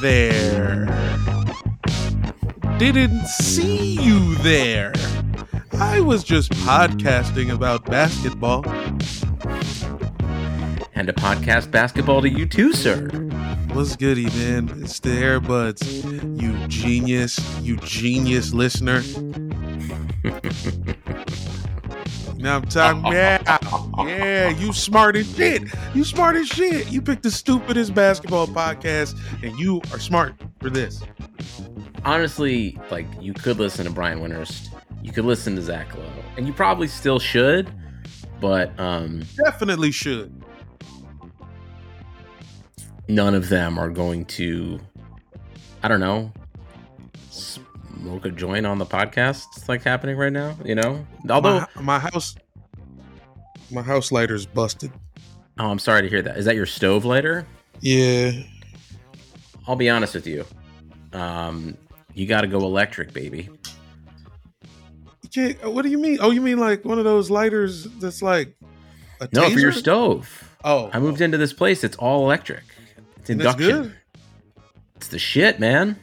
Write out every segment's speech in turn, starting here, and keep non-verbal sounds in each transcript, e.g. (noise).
there. Didn't see you there. I was just podcasting about basketball. And a podcast basketball to you too, sir. What's goody, man? It's the Airbuds. You genius, you genius listener. (laughs) now I'm talking, (laughs) yeah, yeah, you smart as shit. You smart as shit. You picked the stupidest basketball podcast, and you are smart for this. Honestly, like you could listen to Brian Windhorst, you could listen to Zach Lowe, and you probably still should, but um, Definitely should. none of them are going to, I don't know, smoke a joint on the podcast like happening right now. You know, although my, my house, my house lighter's busted. oh, I'm sorry to hear that. Is that your stove lighter? Yeah, I'll be honest with you. Um, you got to go electric, baby. can't. What do you mean? Oh, you mean like one of those lighters that's like a No, for your stove. Oh, I moved into this place. It's all electric. It's induction. good? It's the shit, man.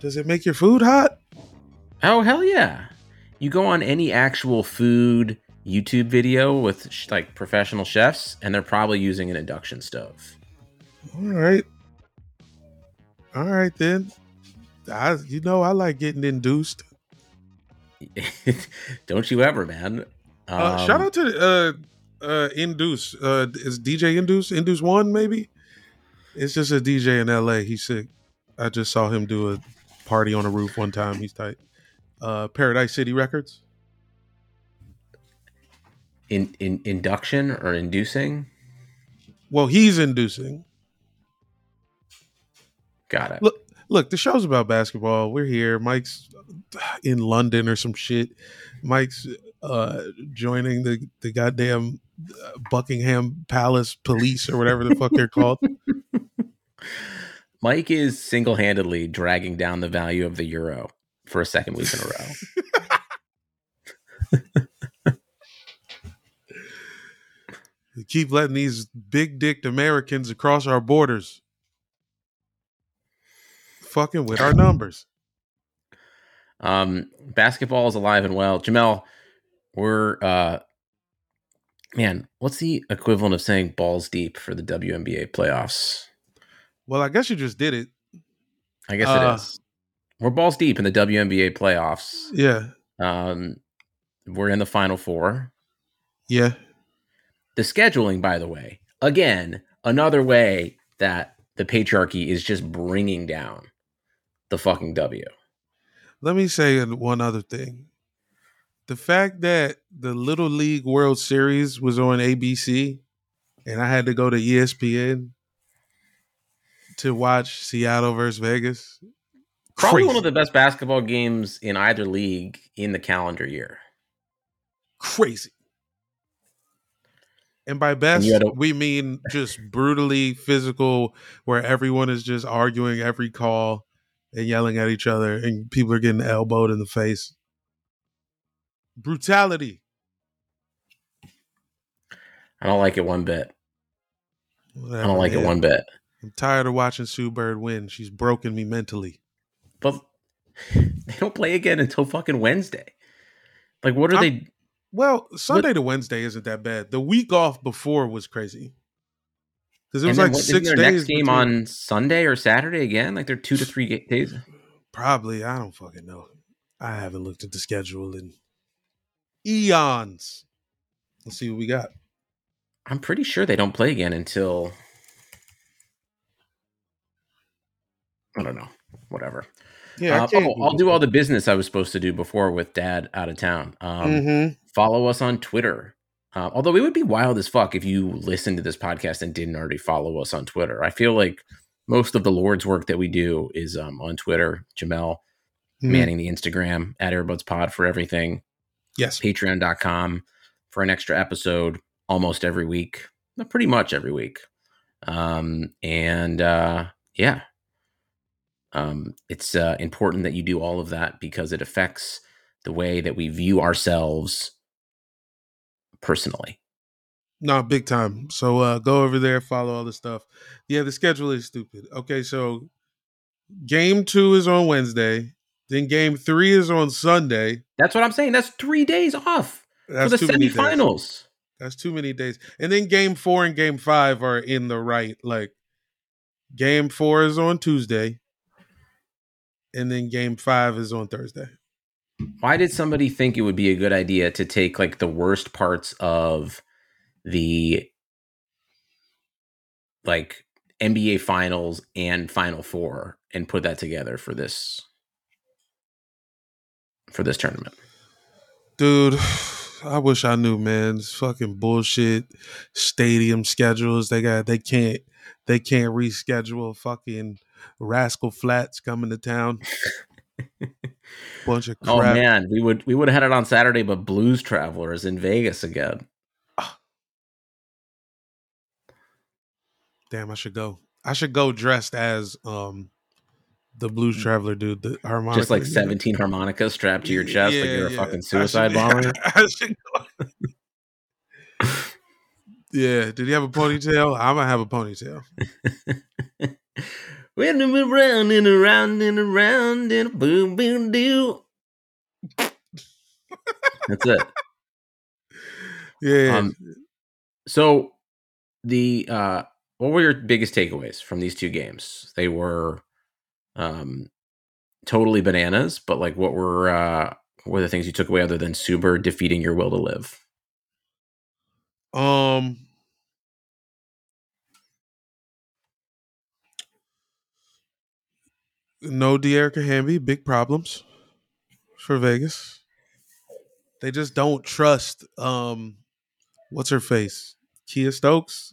Does it make your food hot? Oh hell yeah! You go on any actual food YouTube video with sh- like professional chefs, and they're probably using an induction stove. All right. All right then. I, you know, I like getting induced. (laughs) Don't you ever, man? Uh, Um, shout out to uh, uh, Induce. Uh, is DJ Induce Induce One maybe? It's just a DJ in LA. He's sick. I just saw him do a party on a roof one time. He's tight. Uh, Paradise City Records. In, in induction or inducing. Well, he's inducing. Got it. Look, look, the show's about basketball. We're here. Mike's in London or some shit. Mike's uh joining the the goddamn uh, Buckingham Palace police or whatever the fuck they're called. (laughs) Mike is single handedly dragging down the value of the euro for a second week in a row. (laughs) We keep letting these big dicked Americans across our borders. Fucking with our numbers. Um, basketball is alive and well. Jamel, we're uh, man, what's the equivalent of saying balls deep for the WNBA playoffs? Well, I guess you just did it. I guess Uh. it is. We're balls deep in the WNBA playoffs. Yeah. Um, we're in the final four. Yeah. The scheduling, by the way, again, another way that the patriarchy is just bringing down the fucking W. Let me say one other thing. The fact that the Little League World Series was on ABC and I had to go to ESPN to watch Seattle versus Vegas. Probably Crazy. one of the best basketball games in either league in the calendar year. crazy. And by best, had a- we mean just brutally physical, where everyone is just arguing every call and yelling at each other, and people are getting elbowed in the face. Brutality. I don't like it one bit. I don't like it one bit. I'm tired of watching Sue Bird win. She's broken me mentally. But they don't play again until fucking Wednesday. Like, what are I'm- they? Well, Sunday to Wednesday isn't that bad. The week off before was crazy because it was like what, six days. next game between- on Sunday or Saturday again? Like they're two to three days. Probably. I don't fucking know. I haven't looked at the schedule in eons. Let's see what we got. I'm pretty sure they don't play again until I don't know. Whatever. Yeah, Uh, oh, I'll do all the business I was supposed to do before with Dad out of town. Um, Mm-hmm. Follow us on Twitter. Uh, although it would be wild as fuck if you listened to this podcast and didn't already follow us on Twitter. I feel like most of the Lord's work that we do is um, on Twitter. Jamel Mhm. manning the Instagram at Airbuds Pod for everything. Yes. Patreon.com for an extra episode almost every week, pretty much every week. Um, and uh, yeah, um, it's uh, important that you do all of that because it affects the way that we view ourselves personally. No, big time. So uh go over there, follow all the stuff. Yeah, the schedule is stupid. Okay, so game two is on Wednesday. Then game three is on Sunday. That's what I'm saying. That's three days off That's for the too many days. semifinals. That's too many days. And then game four and game five are in the right. Like game four is on Tuesday. And then game five is on Thursday. Why did somebody think it would be a good idea to take like the worst parts of the like NBA finals and final four and put that together for this for this tournament? Dude, (sighs) I wish I knew, man. It's fucking bullshit. Stadium schedules. They got they can't they can't reschedule fucking Rascal Flatts coming to town. (laughs) (laughs) Bunch of crap. Oh man, we would we would have had it on Saturday, but Blues Travelers in Vegas again. Damn, I should go. I should go dressed as um the blues traveler dude, the harmonica. Mm. Just like you know? 17 harmonicas strapped to your chest like you're a yeah. fucking I suicide should- bomber. (laughs) I should go. (laughs) yeah, did he have a ponytail? I'm gonna have a ponytail. I'm around and around and around and boom boom doo. That's it. (laughs) Yeah, Um, So the uh what were your biggest takeaways from these two games? They were um totally bananas, but like what were uh what were the things you took away other than Sue Bird defeating your will to live? um, no Dearica Hamby, big problems for Vegas. They just don't trust. Um, what's her face? Kiah Stokes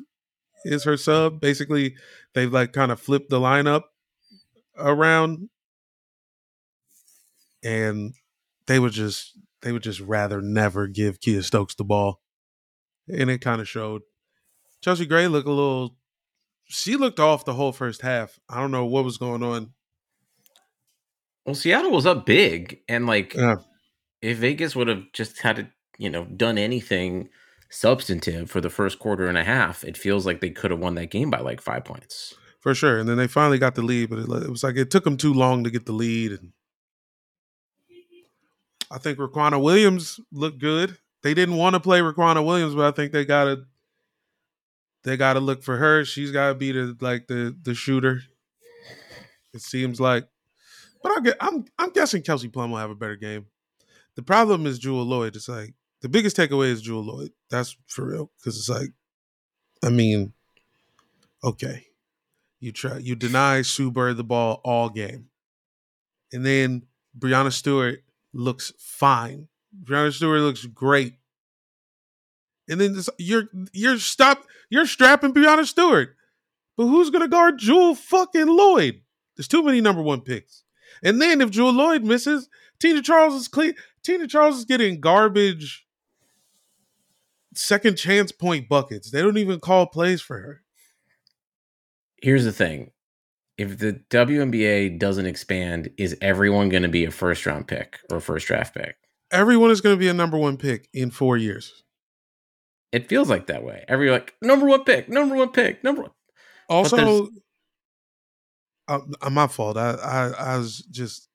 is her sub. Basically, they've like kind of flipped the lineup around, and they would just they would just rather never give Kiah Stokes the ball, and it kind of showed. Chelsea Gray looked a little. She looked off the whole first half. I don't know what was going on. Well, Seattle was up big and like Yeah. if Vegas would have just had to, you know, done anything substantive for the first quarter and a half, it feels like they could have won that game by like 5 points. for sure. And then they finally got the lead, but it, it was like it took them too long to get the lead. And I think Riquna Williams looked good. They didn't want to play Riquna Williams, but I think they gotta they gotta look for her. She's gotta be the like the the shooter. It seems like, but I get I'm I'm guessing Kelsey Plum will have a better game. The problem is Jewell Loyd. It's like the biggest takeaway is Jewell Loyd. That's for real because it's like, I mean, okay, you try you deny Sue Bird the ball all game, and then Breanna Stewart looks fine. Breanna Stewart looks great, and then this, you're you're stop you're strapping Breanna Stewart, but who's gonna guard Jewell fucking Loyd? There's too many number one picks, and then if Jewell Loyd misses, Tina Charles is clean. Tina Charles is getting garbage second chance point buckets. They don't even call plays for her. Here's the thing. If the WNBA doesn't expand, is everyone going to be a first round pick or first draft pick? Everyone is going to be a number one pick in four years. It feels like that way. Every like number one pick, number one pick, number one. Also, uh, uh, my fault. I, I I was just.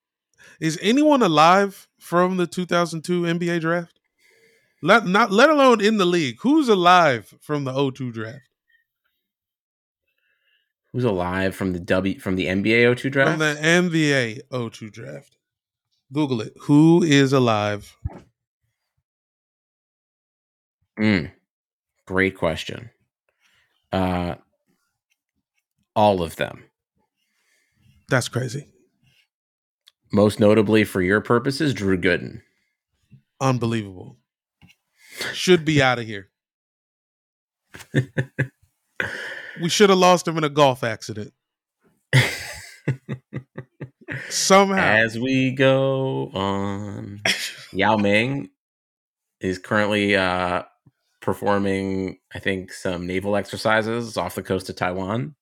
Is anyone alive from the 2002 NBA draft? Let not let alone in the league. Who's alive from the 02 draft? Who's alive from the W from the NBA 02 draft? From the NBA 02 draft. Google it. Who is alive? Mm, great question. Uh, all of them. That's crazy. Most notably for your purposes, Drew Gooden. Unbelievable. Should be out of here. (laughs) we should have lost him in a golf accident. Somehow. As we go on, Yao Ming is currently uh, performing, I think, some naval exercises off the coast of Taiwan.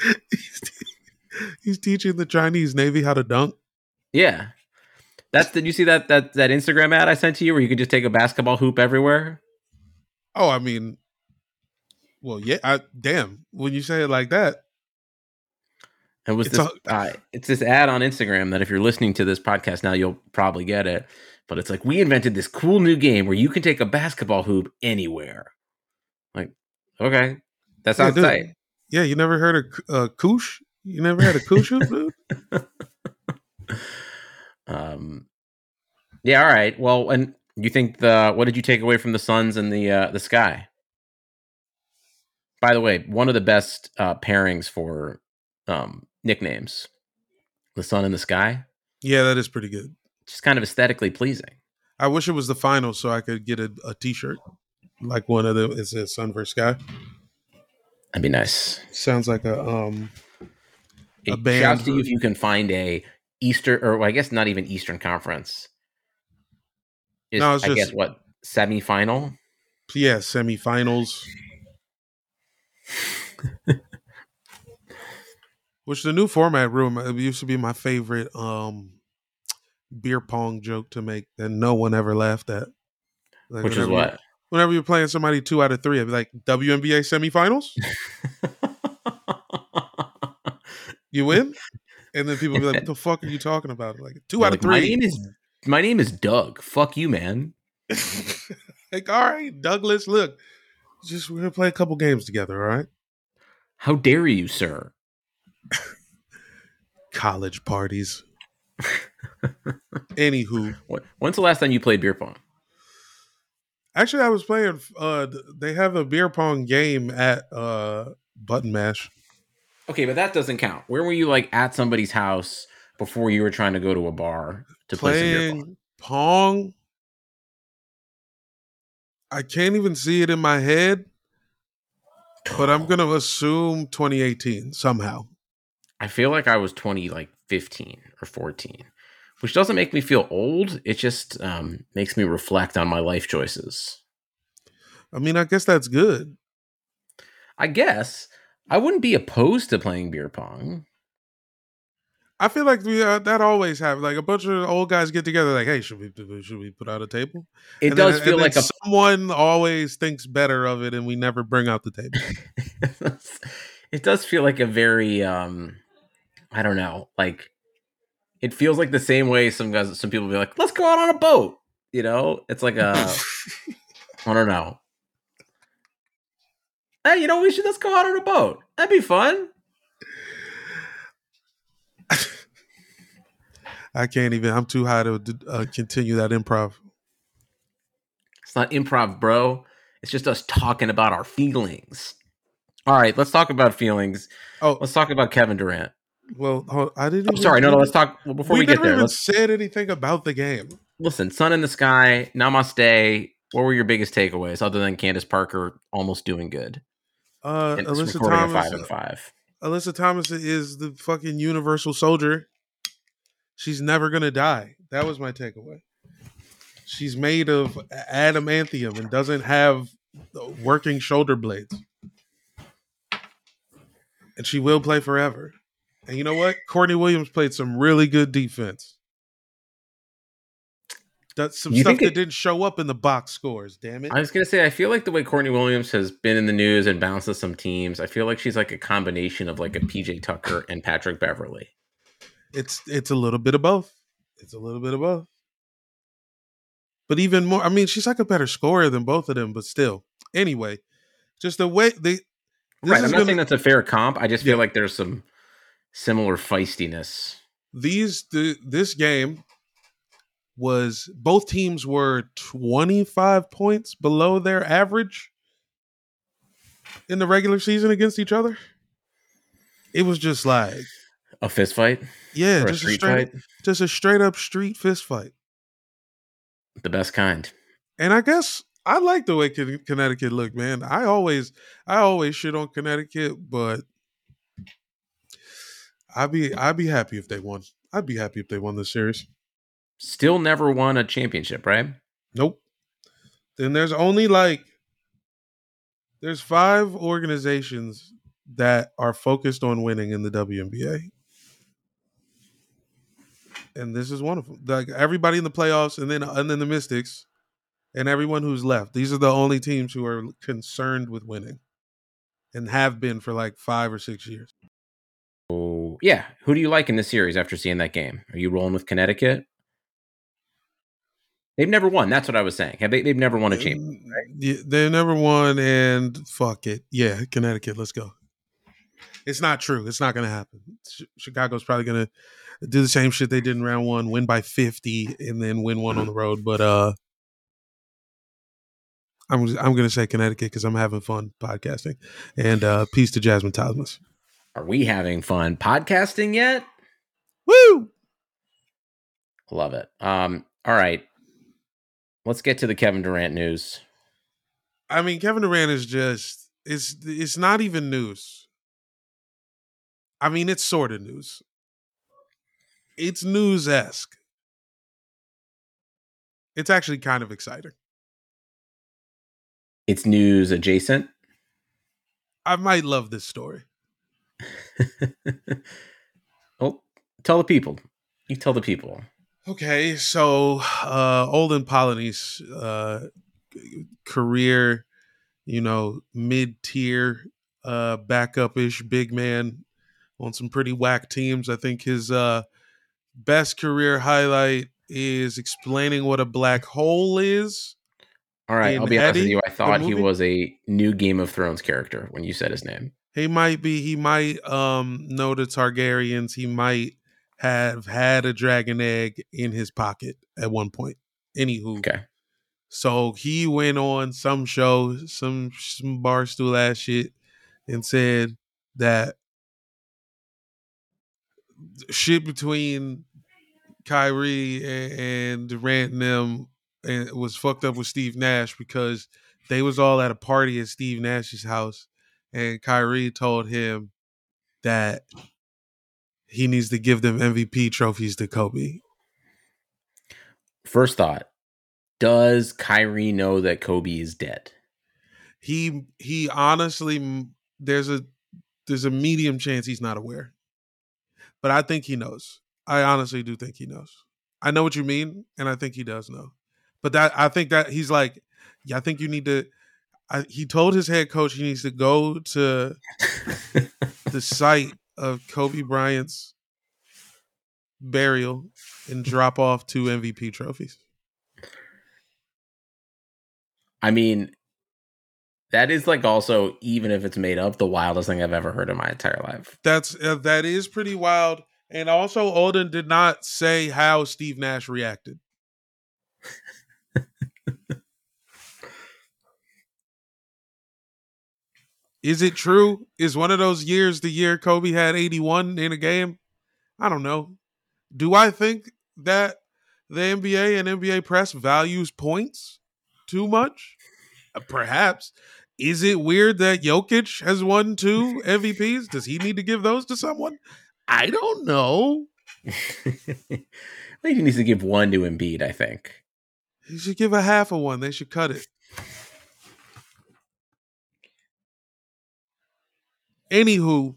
(laughs) he's, teaching the Chinese Navy how to dunk. Yeah. That's did you see that that that Instagram ad I sent to you where you could just take a basketball hoop everywhere? Oh, I mean, well, yeah. I, damn, when you say it like that, It was It's this. a- uh, it's this ad on Instagram that if you're listening to this podcast now, you'll probably get it. But it's like we invented this cool new game where you can take a basketball hoop anywhere. Like, okay, that Yeah, sounds dude. Yeah, you never heard of uh, koosh? You never had a hoop, dude? (laughs) Um, yeah. All right. Well, and you think the what did you take away from the Suns and the uh, the Sky? By the way, one of the best uh, pairings for um, nicknames, the Sun and the Sky, Yeah, that is pretty good. just kind of aesthetically pleasing. I wish it was the final so I could get a, a T-shirt like one of them. It says Sun versus Sky. That'd be nice. Sounds like a um. A It band shouts to you if you can find a Eastern, or well, I guess not even Eastern Conference. Is, No, it's I guess what semifinal. Yeah, semifinals. Which the new format room it used to be my favorite um beer pong joke to make that no one ever laughed at. Like, Which is what? Whenever you're playing somebody two out of three, I'd be like, WNBA semifinals? (laughs) You win? And then people be like, What the fuck are you talking about? Like two out of Like, My three. name is my name is Doug. Fuck you, man. (laughs) like, all right, Douglas, look. Just we're gonna play a couple games together, all right? How dare you, sir? (laughs) College parties. Anywho, when's the last time you played beer pong? Actually, I was playing. Uh, they have a beer pong game at uh Button Mash. Okay, but that doesn't count. Where were you like at somebody's house before you were trying to go to a bar to play some beer pong? Pong. I can't even see it in my head, but I'm gonna assume 2018 somehow. I feel like I was 20, like 15 or 14, which doesn't make me feel old. It just um, makes me reflect on my life choices. I mean, I guess that's good. I guess I wouldn't be opposed to playing beer pong. I feel like we uh, that always happens. Like a bunch of old guys get together, like, "Hey, should we should we put out a table?" It And does and feel then like a someone always thinks better of it, and we never bring out the table. (laughs) it does feel like a very um I don't know, like it feels like the same way some guys some people be like, let's go out on a boat. You know? It's like a I don't know. Hey, you know, we should let's go out on a boat. That'd be fun. (laughs) I can't even. I'm too high to uh, continue that improv. It's not improv, bro. It's just us talking about our feelings. All right, let's talk about feelings. Oh, Let's talk about Kevin Durant. Well, I didn't. I'm sorry, no, no, let's talk well, before we, we, get there. Let's said anything about the game. listen, sun in the sky, namaste. What were your biggest takeaways other than Candace Parker almost doing good? Uh, And Alyssa Thomas. five and five. Alyssa Thomas is the fucking universal soldier. She's never gonna die. That was my takeaway. She's made of adamantium and doesn't have working shoulder blades. And she will play forever. And you know what? Courtney Williams played some really good defense. That's some You stuff that it- didn't show up in the box scores, damn it. I was gonna say, I feel like the way Courtney Williams has been in the news and bounced to some teams, I feel like she's like a combination of like a PJ Tucker and Patrick Beverley. It's it's a little bit of both. It's a little bit of both. But even more, I mean, she's like a better scorer than both of them, but still. Anyway, just the way they This right. is I'm not gonna- saying that's a fair comp. I just feel Yeah. like there's some similar feistiness. these the, this game was both teams were 25 points below their average in the regular season against each other. It was just like, A fist fight yeah, or a just a straight fight, just a straight up street fist fight. the best kind. And I guess I like the way Connecticut looked, man. I always I always shit on Connecticut, but I'd be I'd be happy if they won. I'd be happy if they won this series. Still never won a championship, right? Nope. Then there's only like there's five organizations that are focused on winning in the WNBA. and this is one of them. Like everybody in the playoffs, and then and then the Mystics, and everyone who's left. These are the only teams who are concerned with winning, and have been for like five or six years. Oh yeah, who do you like in this series after seeing that game? Are you rolling with Connecticut? They've never won. That's what I was saying. Have they? They've never won a championship. Right? Yeah, they never won, and fuck it. Yeah, Connecticut. Let's go. It's not true. It's not going to happen. Chicago's probably going to do the same shit they did in round one, win by fifty, and then win one on the road. But uh, I'm I'm going to say Connecticut because I'm having fun podcasting. And uh, peace to Jasmine Thomas. Are we having fun podcasting yet? Woo! Love it. Um. All right let's get to the Kevin Durant news. I mean, Kevin Durant is just it's it's not even news. I mean, it's sort of news. It's news esque. It's actually kind of exciting. It's news adjacent. I might love this story. Well, (laughs) tell the people. You tell the people. Okay, so uh Olden Polynice uh career, you know, mid tier, uh backup ish big man on some pretty whack teams. I think his uh best career highlight is explaining what a black hole is. All right, I'll be Eddie, honest with you. I thought he was a new Game of Thrones character when you said his name. He might be. He might um know the Targaryens. He might have had a dragon egg in his pocket at one point. Anywho, okay. So he went on some show, some some barstool ass shit, and said that shit between Kyrie and, Durant and them and was fucked up with Steve Nash because they was all at a party at Steve Nash's house, and Kyrie told him that he needs to give them MVP trophies to Kobe. First thought: Does Kyrie know that Kobe is dead? He he honestly there's a there's a medium chance he's not aware, but I think he knows. I honestly do think he knows. I know what you mean, and I think he does know. But that I think that he's like, yeah, I think you need to. I, he told his head coach he needs to go to (laughs) the site of Kobe Bryant's burial and drop off two MVP trophies. I mean, that is like also even if it's made up, the wildest thing I've ever heard in my entire life. That's uh, that is pretty wild. And also, Olden did not say how Steve Nash reacted. Is it true? Is one of those years the year Kobe had 81 in a game? I don't know. Do I think that the NBA and NBA press values points too much? Uh, perhaps. Is it weird that Jokic has won two MVPs? Does he need to give those to someone? I don't know. (laughs) Maybe he needs to give one to Embiid, I think. He should give a half of one. They should cut it. Anywho,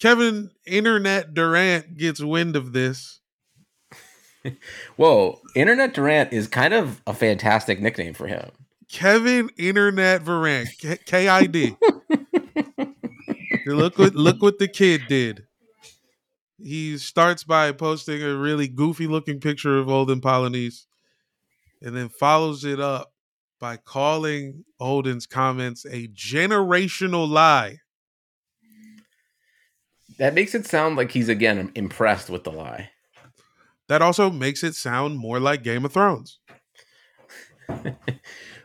Kevin Internet Durant gets wind of this. (laughs) Whoa, Internet Durant is kind of a fantastic nickname for him. Kevin Internet Durant, K I D. (laughs) look what look what the kid did. He starts by posting a really goofy looking picture of Olden Polynice, and then follows it up by calling Olden's comments a generational lie. That makes it sound like he's again impressed with the lie. That also makes it sound more like Game of Thrones.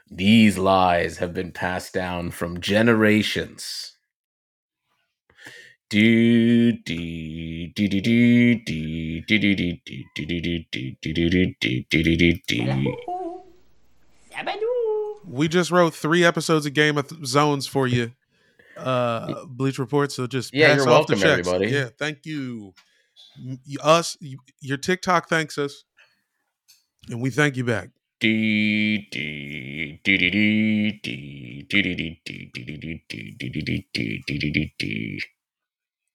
These lies have been passed down from generations. Do do do do do do do do do do do do do do do do do we just wrote three episodes of Game of Zones for you, uh, Bleacher Report. So just yeah, you're welcome, everybody. Yeah, thank you. Us, your TikTok thanks us, and we thank you back.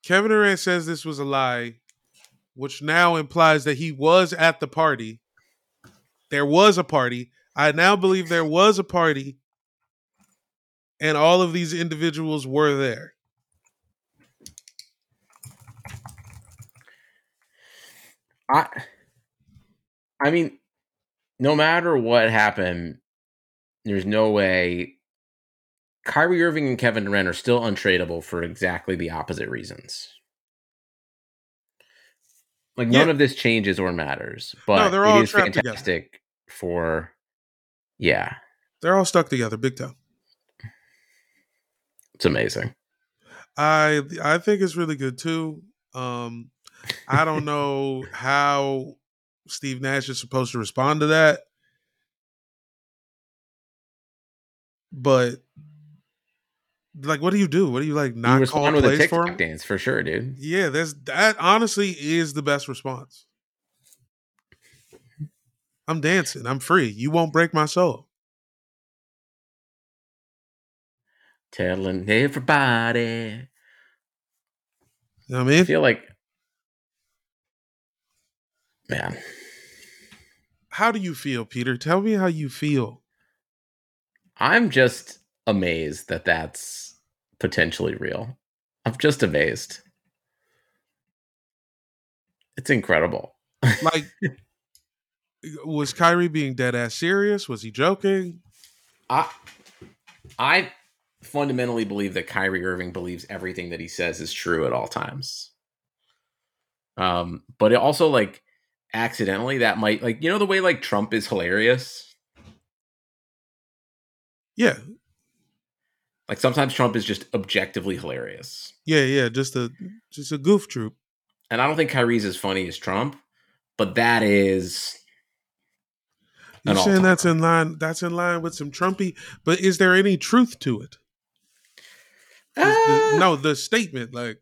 Kevin Durant says this was a lie which now implies that he was at the party. There was a party. I now believe there was a party, and all of these individuals were there. I I mean, no matter what happened, there's no way Kyrie Irving and Kevin Durant are still untradeable for exactly the opposite reasons. Like none of this changes or matters, but they're all it is trapped together. fantastic for yeah, They're all stuck together, big time. it's amazing. I I think it's really good too. Um, I don't (laughs) know how Steve Nash is supposed to respond to that, but like, what do you do? What do you like? You Not call respond with a plays for him? dance for sure, dude. Yeah, that's that. Honestly, is the best response. I'm dancing. I'm free. You won't break my soul. Telling everybody. You know what I I mean? feel like man, How do you feel, Peter? Tell me how you feel. I'm just amazed that that's potentially real. I'm just amazed. It's incredible. Like, (laughs) was Kyrie being dead ass serious? Was he joking? I I fundamentally believe that Kyrie Irving believes everything that he says is true at all times. Um, but it also like accidentally that might like you know the way like Trump is hilarious. Yeah, Like sometimes Trump is just objectively hilarious. yeah, yeah. Just a just a goof troop. And I don't think Kyrie's as funny as Trump, but that is You An saying that's in line? That's in line with some Trumpy. But is there any truth to it? Is the- no, the statement like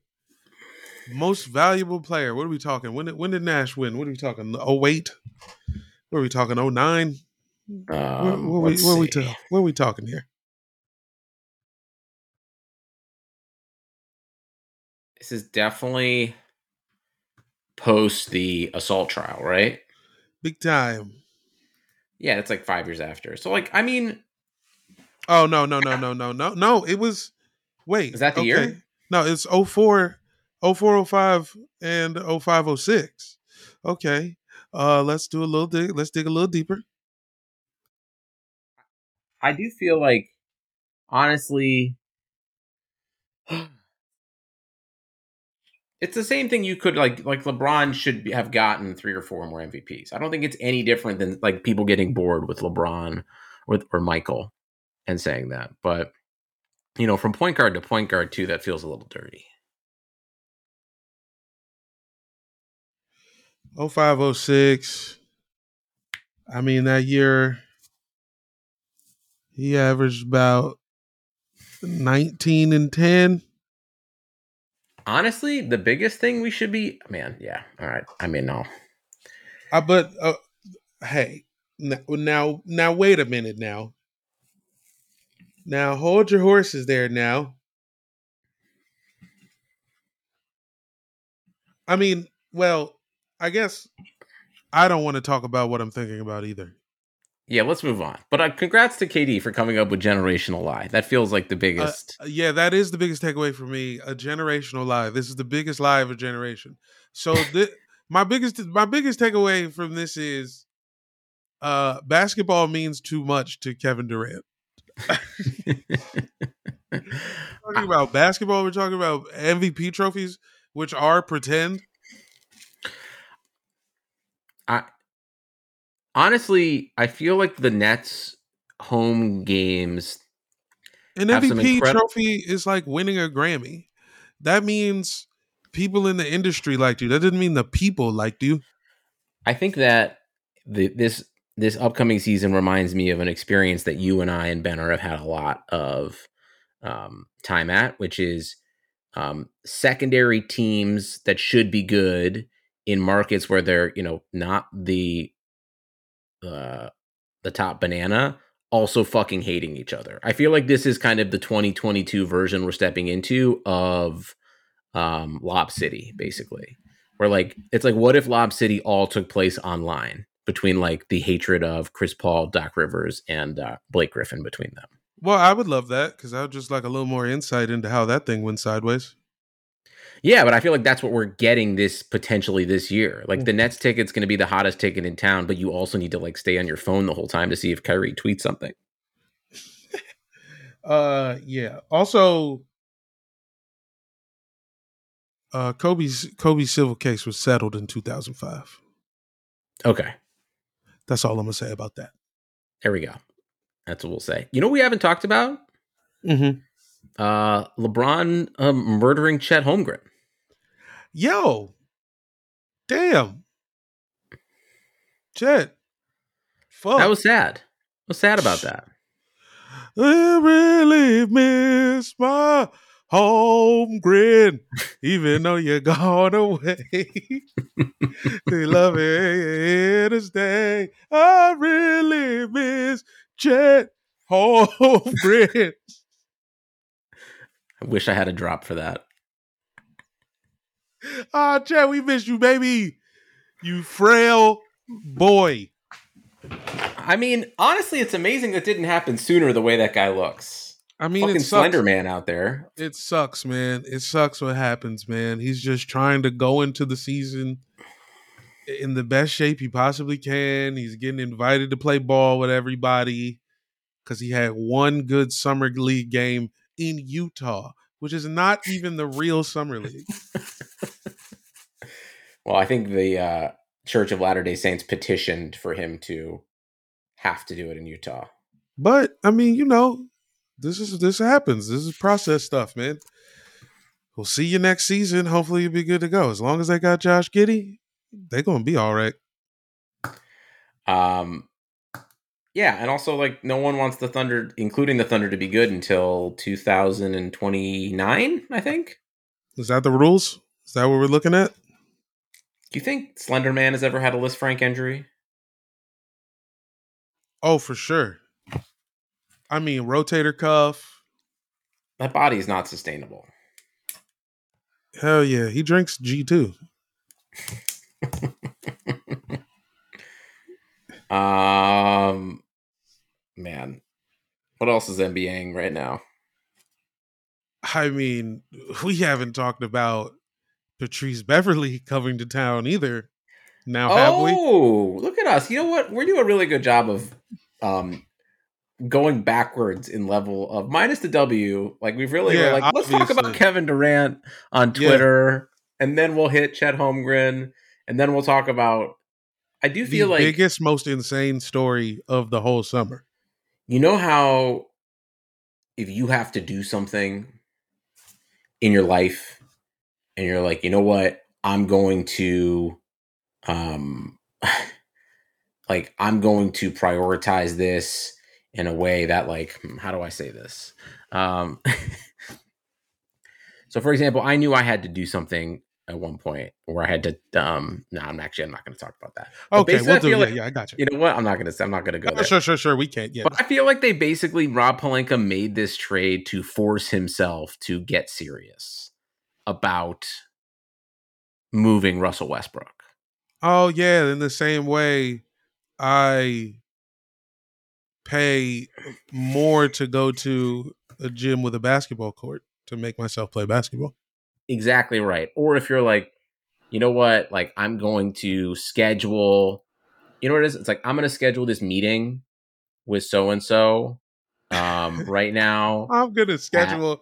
most valuable player. What are we talking? When did when did Nash win? What are we talking? Oh eight. What are we talking? Oh nine. What, um, what, we, let's what, we ta- what are we talking here? This is definitely post the assault trial, right? Big time. Yeah, it's like five years after. So, like, I mean, Oh no no no no no no no! It was wait. Is that the year? No, it's 04, 04, 05, and 05, 06. Okay. Uh let's do a little dig. Let's dig a little deeper. I do feel like, honestly, it's the same thing you could like. Like LeBron should have gotten three or four more MVPs. I don't think it's any different than like people getting bored with LeBron or or Michael and saying that. But you know, from point guard to point guard too, that feels a little dirty. 05, 06. I mean, that year he averaged about 19 and 10. Honestly, the biggest thing we should be, man, yeah, all right. I mean, no, Uh, but uh, hey, now now wait a minute now. Now hold your horses there now. I mean, well, I guess I don't want to talk about what I'm thinking about either. Yeah, let's move on. But uh, congrats to KD for coming up with generational lie. That feels like the biggest. Uh, yeah, that is the biggest takeaway for me. A generational lie. This is the biggest lie of a generation. So thi- my biggest my biggest takeaway from this is uh basketball means too much to Kevin Durant. (laughs) talking about basketball, we're talking about MVP trophies, which are pretend. I honestly, I feel like the Nets home games. An MVP incredi- trophy is like winning a Grammy. That means people in the industry liked you. That didn't mean the people liked you. I think that the, this this upcoming season reminds me of an experience that you and I and Benner have had a lot of um, time at, which is um, secondary teams that should be good in markets where they're you know not the the top banana also fucking hating each other. I feel like this is kind of the 2022 version we're stepping into of um, Lob City, basically. Where like it's like what if Lob City all took place online between like the hatred of Chris Paul, Doc Rivers, and uh, Blake Griffin between them. Well, I would love that because I would just like a little more insight into how that thing went sideways. Yeah, but I feel like that's what we're getting this potentially this year. Like the Nets ticket's going to be the hottest ticket in town, but you also need to like stay on your phone the whole time to see if Kyrie tweets something. (laughs) uh, yeah. Also, uh, Kobe's Kobe's civil case was settled in 2005. Okay, That's all I'm gonna say about that. there we go. That's what we'll say. You know what we haven't talked about? Mm-hmm. Uh LeBron um, murdering Chet Holmgren. Yo, damn, Chet. Fuck. That was sad. What's sad about that? I really miss my home grin, even though you're gone away. (laughs) they love it to stay. I really miss Chet Holmgren. (laughs) I wish I had a drop for that. Ah, Chad, we miss you, baby. You frail boy. I mean, honestly, it's amazing that didn't happen sooner the way that guy looks. I mean, Fucking it. Slender Man out there. It sucks, man. It sucks what happens, man. He's just trying to go into the season in the best shape he possibly can. He's getting invited to play ball with everybody because he had one good summer league game in Utah, which is not even the real summer league. Well, I think the uh, Church of Latter day Saints petitioned for him to have to do it in Utah. But I mean, you know, this is this happens. This is process stuff, man. We'll see you next season. Hopefully, you'll be good to go. As long as they got Josh Giddey, they're gonna be all right. Um, yeah, and also like no one wants the Thunder, including the Thunder, to be good until 2029. I think. Is that the rules? Is that what we're looking at? Do you think Slenderman has ever had a Lisfranc injury? Oh, for sure. I mean, rotator cuff. That body is not sustainable. Hell yeah, he drinks G two. (laughs) Um, man, what else is NBAing right now? I mean, we haven't talked about Patrice Beverley coming to town either. Now have we? Oh, look at us! You know what? We're doing a really good job of um going backwards in level of minus the W. Like we've really Yeah, we're like let's talk about. Kevin Durant on Yeah. Twitter, and then we'll hit Chet Holmgren, and then we'll talk about. I do The feel like biggest, most insane story of the whole summer. you know how if you have to do something in your life and you're like you know what i'm going to um (laughs) like i'm going to prioritize this in a way that like hmm, how do i say this um (laughs) so for example i knew i had to do something at one point where i had to um no i'm actually i'm not going to talk about that But Okay, we'll I do. Yeah, like- yeah, I got you. you know what i'm not going to i'm not going to go there sure, sure, sure. We can't. Yeah, but I feel like they basically Rob Pelinka made this trade to force himself to get serious about moving Russell Westbrook. Oh yeah, in the same way, I pay more to go to a gym with a basketball court to make myself play basketball. Exactly right. Or if you're like, you know what, like I'm going to schedule, you know what it is? It's like I'm going to schedule this meeting with so and so um right (laughs) now. I'm gonna schedule.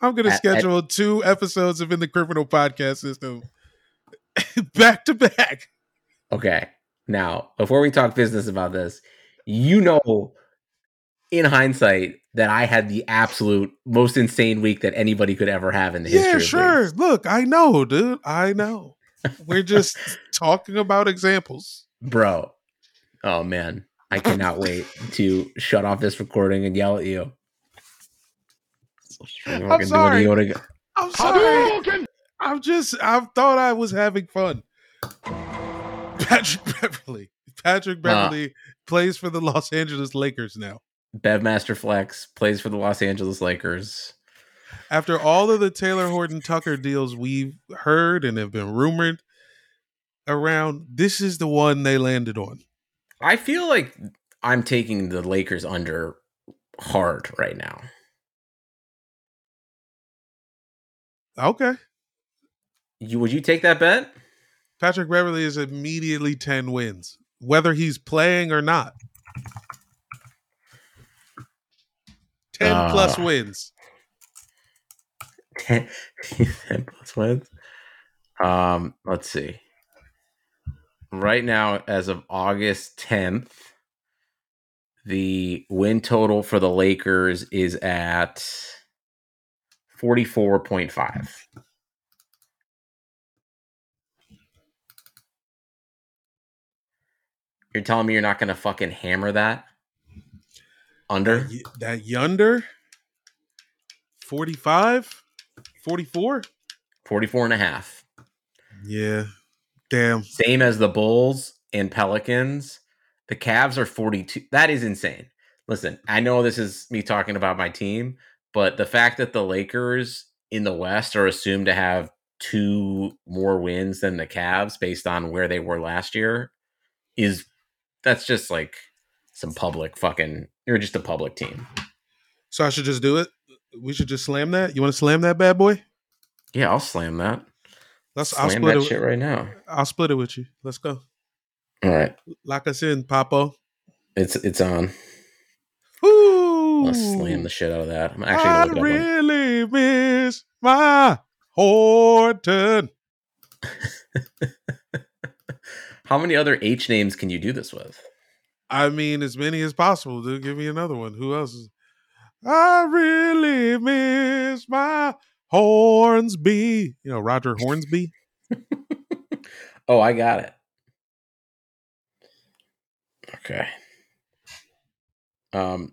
I'm gonna schedule two episodes of In the Criminal Podcast System (laughs) back to back. Okay. Now, before we talk business about this, you know, in hindsight, that I had the absolute most insane week that anybody could ever have in the history Yeah, sure. Look, I know, dude. I know. We're just (laughs) talking about examples. Bro. Oh man. I cannot wait to shut off this recording and yell at you. I'm sorry. I'm sorry. I'm just. I thought I was having fun. Patrick (laughs) Beverley. Patrick uh. Beverley plays for the Los Angeles Lakers now. Bevmaster Flex plays for the Los Angeles Lakers. After all of the Talen Horton Tucker deals we've heard and have been rumored, around. This is the one they landed on. I feel like I'm taking the Lakers under hard right now. Okay. You would you take that bet? Patrick Beverley is immediately 10 wins, whether he's playing or not. 10 uh, plus wins. 10, (laughs) 10 plus wins. Um, let's see. Right now, as of August 10th, the win total for the Lakers is at 44.5. You're telling me you're not going to fucking hammer that? Under? That, that yonder? 45? 44? 44 and a half. Yeah. Damn. Same as the Bulls and Pelicans. The Cavs are 42. That is insane. Listen, I know this is me talking about my team, but the fact that the Lakers in the West are assumed to have two more wins than the Cavs based on where they were last year is that's just like some public fucking. You're just a public team. So I should just do it. We should just slam that. You want to slam that bad boy? Yeah, I'll slam that. Let's slam I'll split that it shit right now. I'll split it with you. Let's go. All right, lock us in, Papo. It's it's on. Ooh. Let's slam the shit out of that. I'm actually. I really miss my Horton. (laughs) How many other H names can you do this with? I mean, as many as possible, dude. Give me another one. Who else is? I really miss my Hornsby. You know, Roger Hornsby. (laughs) oh, I got it. Okay. Um,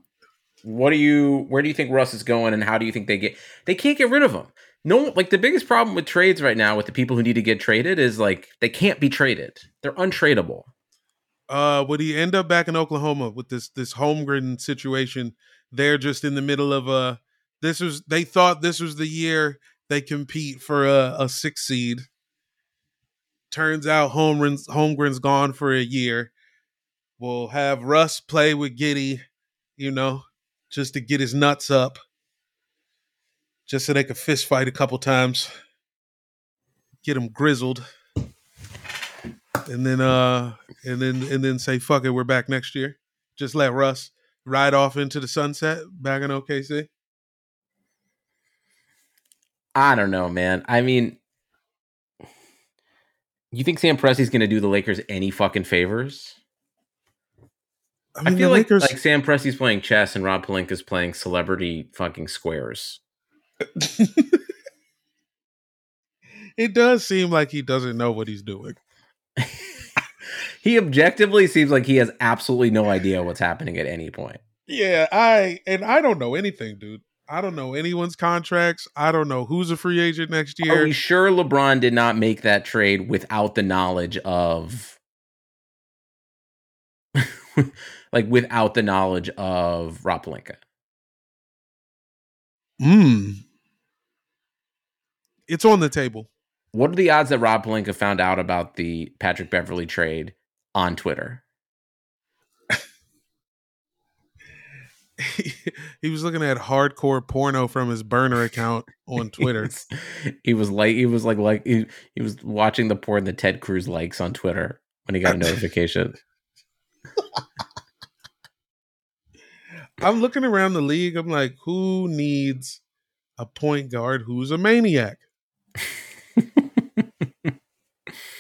what do you? Where do you think Russ is going, and how do you think they get? They can't get rid of him no like the biggest problem with trades right now with the people who need to get traded is like they can't be traded. They're untradeable. Uh would he end up back in Oklahoma with this this Holmgren situation? They're just in the middle of a this was they thought this was the year they compete for a, a six seed. Turns out Holmgren's Holmgren's gone for a year. We'll have Russ play with Giddey, you know, just to get his nuts up just so they could fist fight a couple times, get him grizzled, and then uh and then and then say fuck it, we're back next year. Just let Russ ride off into the sunset back in OKC. I don't know, man. I mean, you think Sam Presti's going to do the Lakers any fucking favors? I, mean, I feel like Lakers... like Sam Presti's playing chess and Rob Pelinka's playing celebrity fucking squares. (laughs) it does seem like he doesn't know what he's doing. (laughs) he objectively seems like he has absolutely no idea what's happening at any point. Yeah, I and I don't know anything, dude. I don't know anyone's contracts. I don't know who's a free agent next year. Are we sure LeBron did not make that trade without the knowledge of (laughs) like without the knowledge of Rob Pelinka? Hmm. It's on the table. What are the odds that Rob Pelinka found out about the Patrick Beverley trade on Twitter? (laughs) he, was looking at hardcore porno from his burner account on (laughs) Twitter. he was like he was like like he, he was watching the porn that Ted Cruz likes on Twitter when he got a notification. I'm looking around the league. I'm like, who needs a point guard who's a maniac?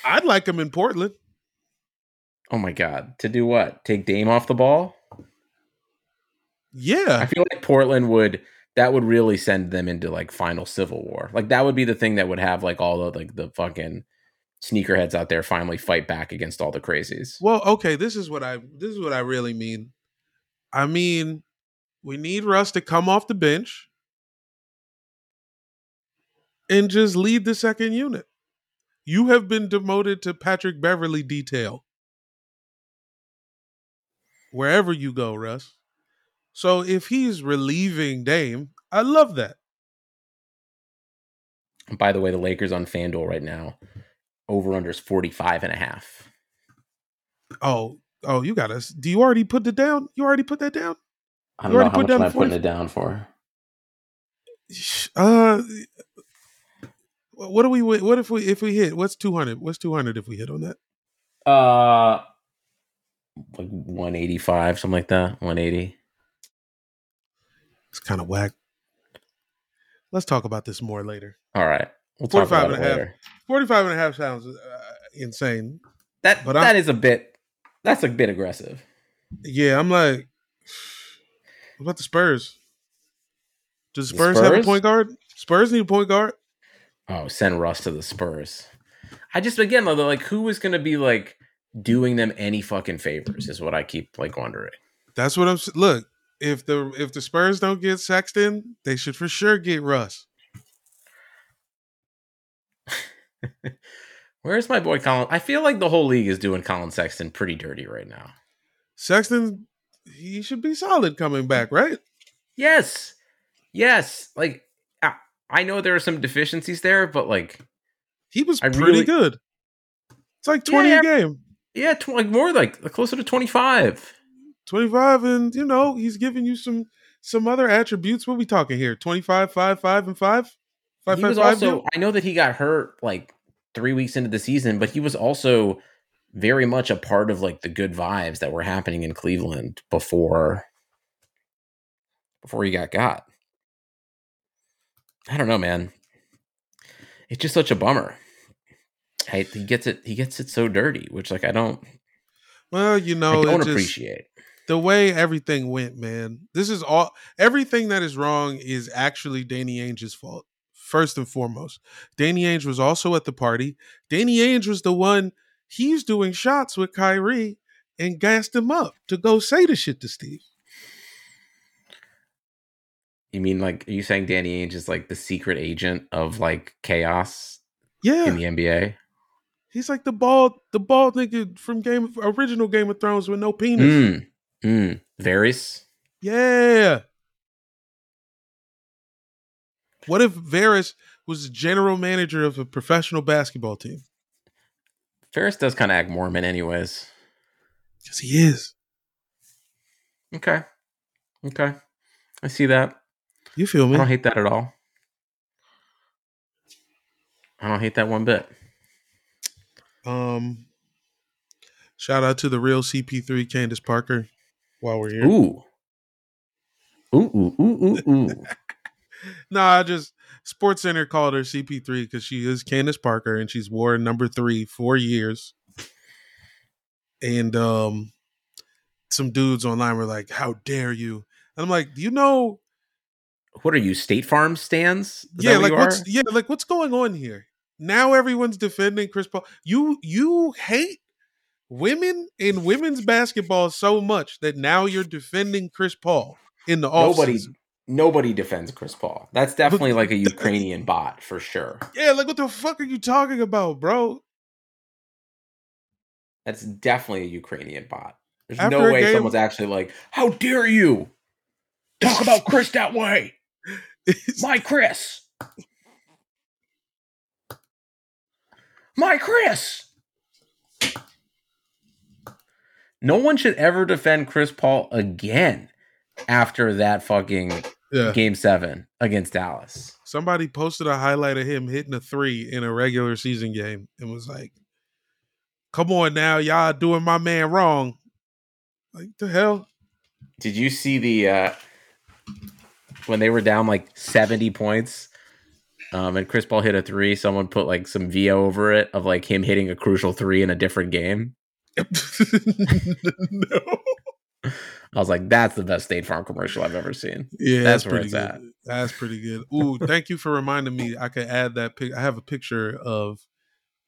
I'd like him in Portland. Oh my god! To do what? Take Dame off the ball? Yeah, I feel like Portland would. That would really send them into like final civil war. Like that would be the thing that would have like all the like the fucking sneakerheads out there finally fight back against all the crazies. Well, okay, this is what I this is what I really mean. I mean, we need Russ to come off the bench and just lead the second unit. You have been demoted to Patrick Beverley detail. Wherever you go, Russ. So if he's relieving Dame, I love that. By the way, the Lakers on FanDuel right now over under is 45 and a half. Oh, oh, you got us. Do you already put it down? You already put that down? I You don't know already how put much down am I 40 putting it down for. Uh, what do we? What if we if we hit? What's two hundred? What's two hundred if we hit on that? Uh, like 185, something like that. 180. It's kind of whack. Let's talk about this more later. All right. We'll talk 45 about it and a half. later. 45 and a half sounds uh, insane. That But that I'm- is a bit that's a bit aggressive. Yeah, I'm like, what about the Spurs? Does The Spurs, have a point guard? Spurs need a point guard. Oh, send Russ to the Spurs. I just again though, like who is going to be like doing them any fucking favors is what I keep like wondering. That's what I'm. Look, if the if the Spurs don't get Sexton, they should for sure get Russ. (laughs) Where's my boy Collin? I feel like the whole league is doing Collin Sexton pretty dirty right now. Sexton, he should be solid coming back, right? Yes. Yes. Like I, I know there are some deficiencies there, but like He was I pretty really- good. It's like 20 Yeah. a game. yeah, tw- like more like closer to 25. 25 and you know, he's giving you some some other attributes. What we talking here? 25, 5, 5 and 5? 5 he 5 was 5 also? I know that he got hurt like 3 weeks into the season, but he was also very much a part of like the good vibes that were happening in Cleveland before before he got got. I don't know, man. It's just such a bummer. I, he gets it. He gets it so dirty, which like I don't. Well, you know, I don't it just, appreciate. the way everything went, man. This is all everything that is wrong is actually Danny Ainge's fault. First and foremost. Danny Ainge was also at the party. Danny Ainge was the one he's doing shots with Kyrie and gassed him up to go say the shit to Steve. You mean like are you saying Danny Ainge is like the secret agent of like chaos Yeah. in the NBA? He's like the bald, the bald nigga from Game of, original Game of Thrones with no penis. Mm. Mm. Varys. Yeah. What if Varys was the general manager of a professional basketball team? Varys does kind of act Mormon, anyways. Because he is. Okay. Okay. I see that. You feel me? I don't hate that at all. I don't hate that one bit. Um, shout out to the real CP3 Candace Parker. While we're here, Ooh. Ooh, ooh, ooh, ooh, ooh. (laughs) no, I just Sports Center called her CP3 because she is Candace Parker and she's wore number three four years. And um, some dudes online were like, "How dare you?" And I'm like, "Do you know what are you, State Farm stands? Is yeah, like what's yeah, like what's going on here? Now everyone's defending Chris Paul. You you hate women in women's basketball so much that now you're defending Chris Paul in the offseason. nobody defends Chris Paul. That's definitely like a (laughs) Ukrainian bot for sure. Yeah, like what the fuck are you talking about, bro? That's definitely a Ukrainian bot. There's After no way game- someone's actually like, "How dare you talk (laughs) about Chris that way, my Chris, my Chris." No one should ever defend Chris Paul again after that fucking yeah. game seven against Dallas. Somebody posted a highlight of him hitting a three in a regular season game and was like, "Come on now, y'all doing my man wrong." Like the hell? Did you see the uh when they were down like 70 points? Um, and Chris Paul hit a three. Someone put like some VO over it of like him hitting a crucial three in a different game. (laughs) no. (laughs) I was like, that's the best State Farm commercial I've ever seen. Yeah, That's that's, where pretty it's good. at. That's pretty good. Ooh, thank you for reminding me. I could add that pic. I have a picture of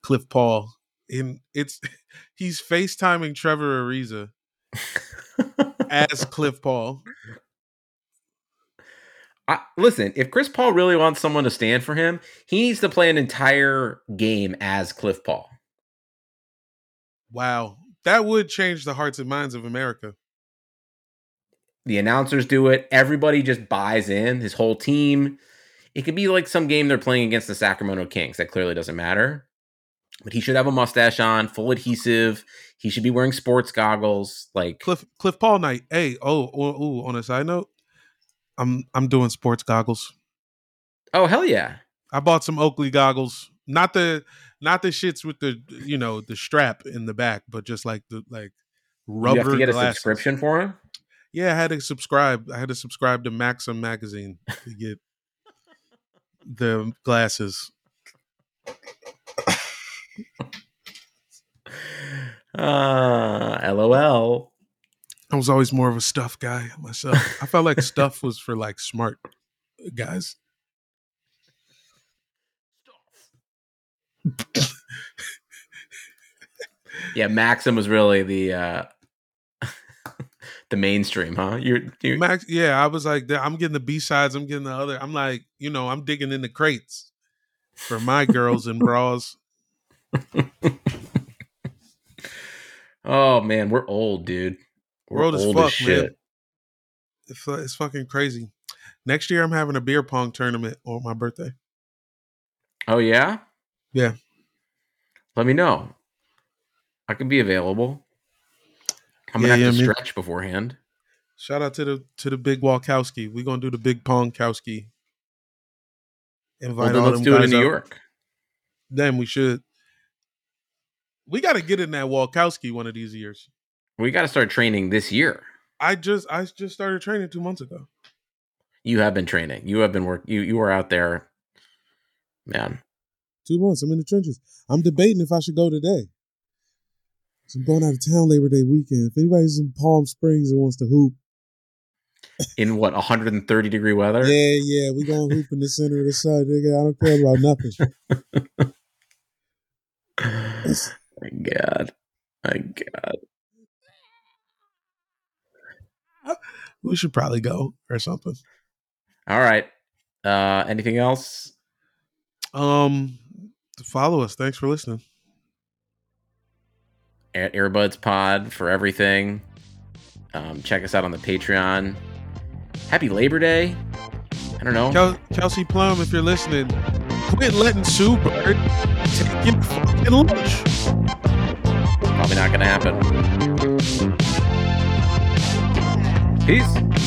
Cliff Paul. In it's (laughs) he's FaceTiming Trevor Ariza as (laughs) Cliff Paul. I, listen, if Chris Paul really wants someone to stand for him, he needs to play an entire game as Cliff Paul. Wow, that would change the hearts and minds of America. The announcers do it. Everybody just buys in. His whole team. It could be like some game they're playing against the Sacramento Kings. That clearly doesn't matter. but he should have a mustache on, full adhesive. He should be wearing sports goggles. Like Cliff Cliff Paul night. Hey, oh, oh, oh, on a side note, I'm I'm doing sports goggles. oh hell yeah, I bought some Oakley goggles. Not the not the shits with the you know the strap in the back, but just like the like rubber you have to get glasses. a subscription for him. Yeah, I had to subscribe. I had to subscribe to Maxim magazine to (laughs) get the glasses. Uh, lol. I was always more of a stuff guy myself. I felt like stuff was for like smart guys. Yeah, Maxim was really the uh the mainstream, huh? You're, you're Max, yeah, I was like, I'm getting the B sides. I'm getting the other. I'm like, you know, I'm digging in the crates for my girls and bras. oh man, we're old, dude. We're World is old fuck, man. It's, it's fucking crazy. Next year, I'm having a beer pong tournament on my birthday. Oh yeah, Yeah. Let me know. I can be available. I'm gonna Yeah, have to yeah, me- stretch beforehand. Shout out to the to the big Walkowski. We're gonna do the big pongkowski. Invite Well, all let's do it in New. York. Then we should. We got to get in that Walkowski one of these years. We got to start training this year. I just I just started training two months ago. You have been training. You have been work. You you were out there, man. Two months. I'm in the trenches. I'm debating if I should go today. So I'm going out of town Labor Day weekend. If anybody's in Palm Springs and wants to hoop, In what 130 degree weather? yeah, yeah, we're gonna hoop in the center of the sun. Nigga, I don't care about nothing. My God, my God. We should probably go or something. All right. Uh, anything else? Um, follow us. Thanks for listening. At Earbuds Pod for everything. Um, check us out on the Patreon. Happy Labor Day. I don't know. Kelsey Plum, if you're listening, quit letting Sue Bird take your fucking lunch. Probably not going to happen. Peace.